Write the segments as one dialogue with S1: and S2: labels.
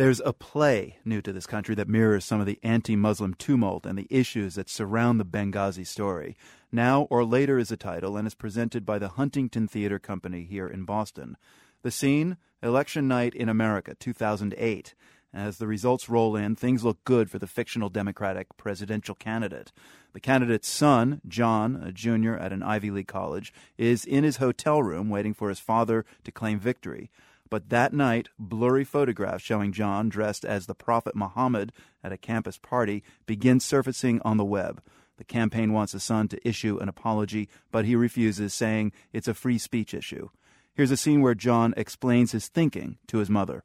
S1: There's a play new to this country that mirrors some of the anti Muslim tumult and the issues that surround the Benghazi story. Now or Later is the title and is presented by the Huntington Theater Company here in Boston. The scene? Election night in America, 2008. As the results roll in, things look good for the fictional Democratic presidential candidate. The candidate's son, John, a junior at an Ivy League college, is in his hotel room waiting for his father to claim victory. But that night, blurry photographs showing John dressed as the Prophet Muhammad at a campus party begin surfacing on the web. The campaign wants the son to issue an apology, but he refuses, saying it's a free speech issue. Here's a scene where John explains his thinking to his mother.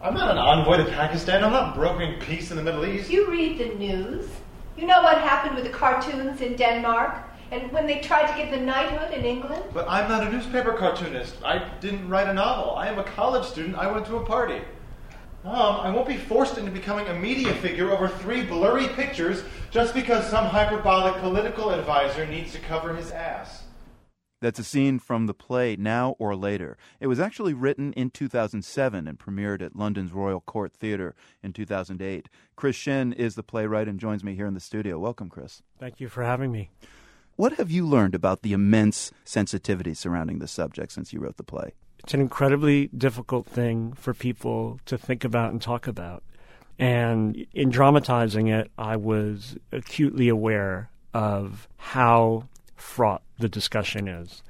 S2: I'm not an envoy to Pakistan. I'm not brokering peace in the Middle East.
S3: You read the news. You know what happened with the cartoons in Denmark? And when they tried to get the knighthood in England?
S2: But I'm not a newspaper cartoonist. I didn't write a novel. I am a college student. I went to a party. Mom, I won't be forced into becoming a media figure over three blurry pictures just because some hyperbolic political advisor needs to cover his ass.
S1: That's a scene from the play Now or Later. It was actually written in 2007 and premiered at London's Royal Court Theatre in 2008. Chris Shinn is the playwright and joins me here in the studio. Welcome, Chris.
S4: Thank you for having me.
S1: What have you learned about the immense sensitivity surrounding the subject since you wrote the play?
S4: It's an incredibly difficult thing for people to think about and talk about. And in dramatizing it, I was acutely aware of how fraught the discussion is.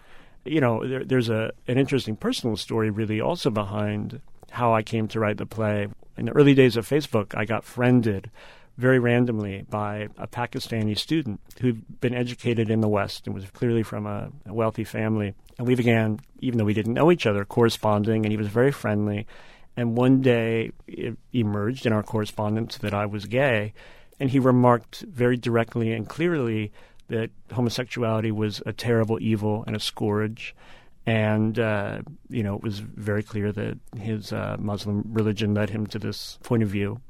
S4: You know, there, there's a an interesting personal story really also behind how I came to write the play. In the early days of Facebook, I got friended very randomly by a Pakistani student who'd been educated in the West and was clearly from a, a wealthy family. And we began, even though we didn't know each other, corresponding, and he was very friendly. And one day it emerged in our correspondence that I was gay, and he remarked very directly and clearly that homosexuality was a terrible evil and a scourge. And, uh, you know, it was very clear that his uh, Muslim religion led him to this point of view.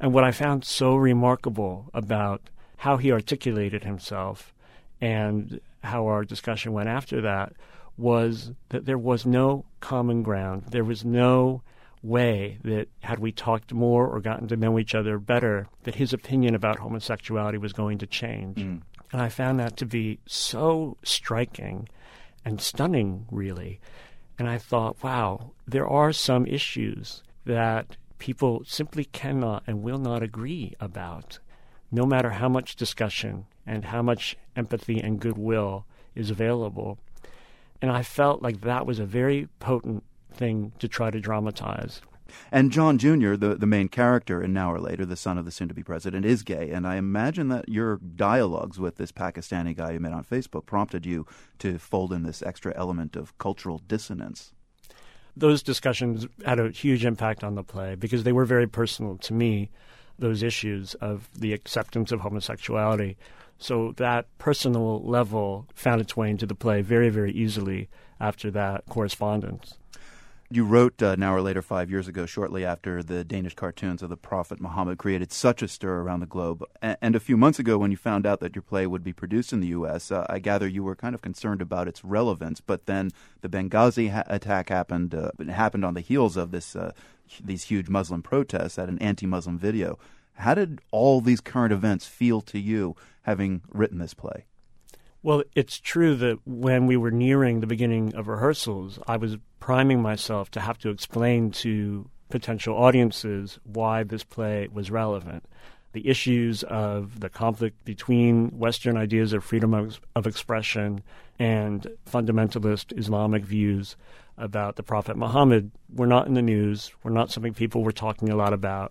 S4: And what I found so remarkable about how he articulated himself and how our discussion went after that was that there was no common ground. There was no way that had we talked more or gotten to know each other better, that his opinion about homosexuality was going to change. Mm. And I found that to be so striking and stunning, really. And I thought, wow, there are some issues that people simply cannot and will not agree about, no matter how much discussion and how much empathy and goodwill is available. And I felt like that was a very potent thing to try to dramatize.
S1: And John Jr., the, the main character in Now or Later, the son of the soon to be president, is gay. And I imagine that your dialogues with this Pakistani guy you met on Facebook prompted you to fold in this extra element of cultural dissonance
S4: those discussions had a huge impact on the play because they were very personal to me, those issues of the acceptance of homosexuality. So that personal level found its way into the play very, very easily after that correspondence.
S1: You wrote uh, Now or Later five years ago, shortly after the Danish cartoons of the Prophet Muhammad created such a stir around the globe. A- and a few months ago, when you found out that your play would be produced in the U.S., uh, I gather you were kind of concerned about its relevance. But then the Benghazi ha- attack happened. Uh, happened on the heels of this uh, these huge Muslim protests at an anti-Muslim video. How did all these current events feel to you, having written this play?
S4: Well, it's true that when we were nearing the beginning of rehearsals, I was priming myself to have to explain to potential audiences why this play was relevant. The issues of the conflict between Western ideas of freedom of, of expression and fundamentalist Islamic views about the Prophet Muhammad were not in the news, were not something people were talking a lot about.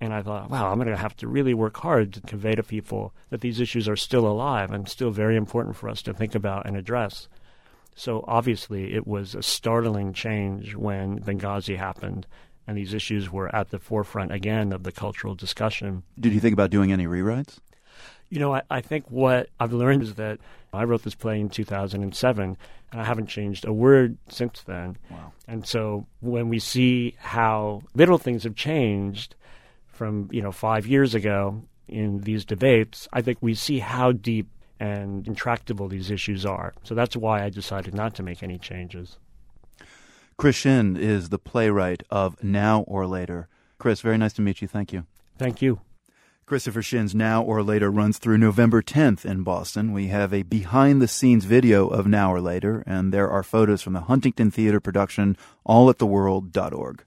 S4: And I thought, wow, I'm going to have to really work hard to convey to people that these issues are still alive and still very important for us to think about and address. So obviously, it was a startling change when Benghazi happened and these issues were at the forefront again of the cultural discussion.
S1: Did you think about doing any rewrites?
S4: You know, I, I think what I've learned is that I wrote this play in 2007, and I haven't changed a word since then.
S1: Wow.
S4: And so when we see how little things have changed, from you know five years ago in these debates, I think we see how deep and intractable these issues are. So that's why I decided not to make any changes.
S1: Chris Shinn is the playwright of Now or Later. Chris, very nice to meet you. Thank you.
S4: Thank you.
S1: Christopher Shinn's Now or Later runs through November 10th in Boston. We have a behind the scenes video of Now or Later, and there are photos from the Huntington Theater production, all at theworld.org.